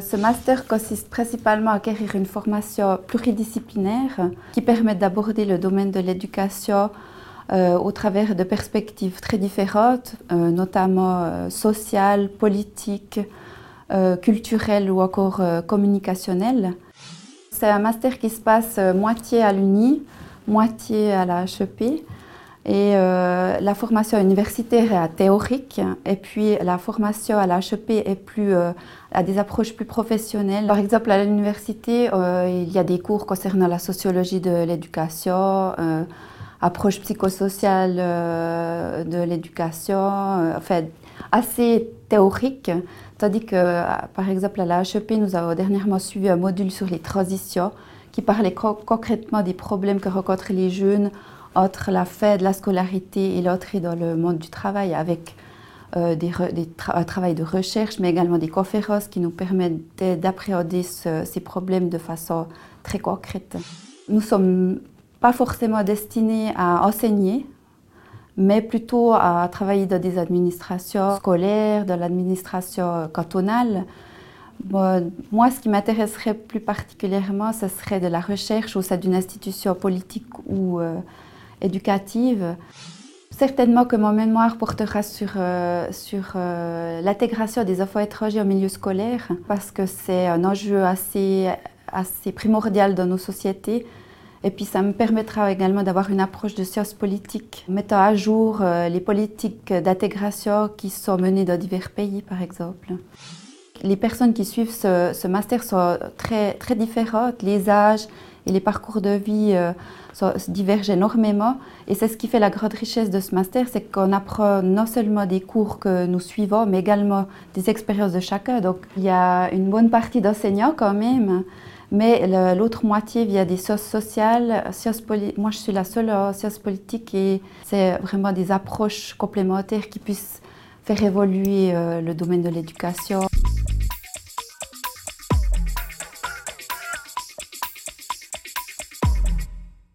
Ce master consiste principalement à acquérir une formation pluridisciplinaire qui permet d'aborder le domaine de l'éducation euh, au travers de perspectives très différentes, euh, notamment euh, sociales, politiques, culturelles ou encore communicationnelles. C'est un master qui se passe moitié à l'UNI, moitié à la HEP. Et la formation universitaire est théorique et puis la formation à la HEP est plus, à des approches plus professionnelles. Par exemple, à l'université, il y a des cours concernant la sociologie de l'éducation, approche psychosociale euh, de l'éducation, euh, enfin, assez théorique. Tandis que, euh, par exemple, à la HEP, nous avons dernièrement suivi un module sur les transitions qui parlait concrètement des problèmes que rencontrent les jeunes entre la fin de la scolarité et l'entrée dans le monde du travail avec des, un travail de recherche, mais également des conférences qui nous permettent d'appréhender ces problèmes de façon très concrète. Nous sommes pas forcément destiné à enseigner, mais plutôt à travailler dans des administrations scolaires, dans l'administration cantonale. moi, ce qui m'intéresserait plus particulièrement, ce serait de la recherche au sein d'une institution politique ou euh, éducative. Certainement que mon mémoire portera sur, euh, sur euh, l'intégration des enfants étrangers au milieu scolaire, parce que c'est un enjeu assez, assez primordial dans nos sociétés. Et puis ça me permettra également d'avoir une approche de sciences politiques, mettant à jour euh, les politiques d'intégration qui sont menées dans divers pays, par exemple. Les personnes qui suivent ce, master sont très, très différentes. Les âges et les parcours de vie euh, divergent énormément. Et c'est ce qui fait la grande richesse de ce master, c'est qu'on apprend non seulement des cours que nous suivons, mais également des expériences de chacun. Donc il y a une bonne partie d'enseignants quand même mais l'autre moitié via des sciences sociales. Sciences Moi, je suis la seule en sciences politiques et c'est vraiment des approches complémentaires qui puissent faire évoluer euh, le domaine de l'éducation.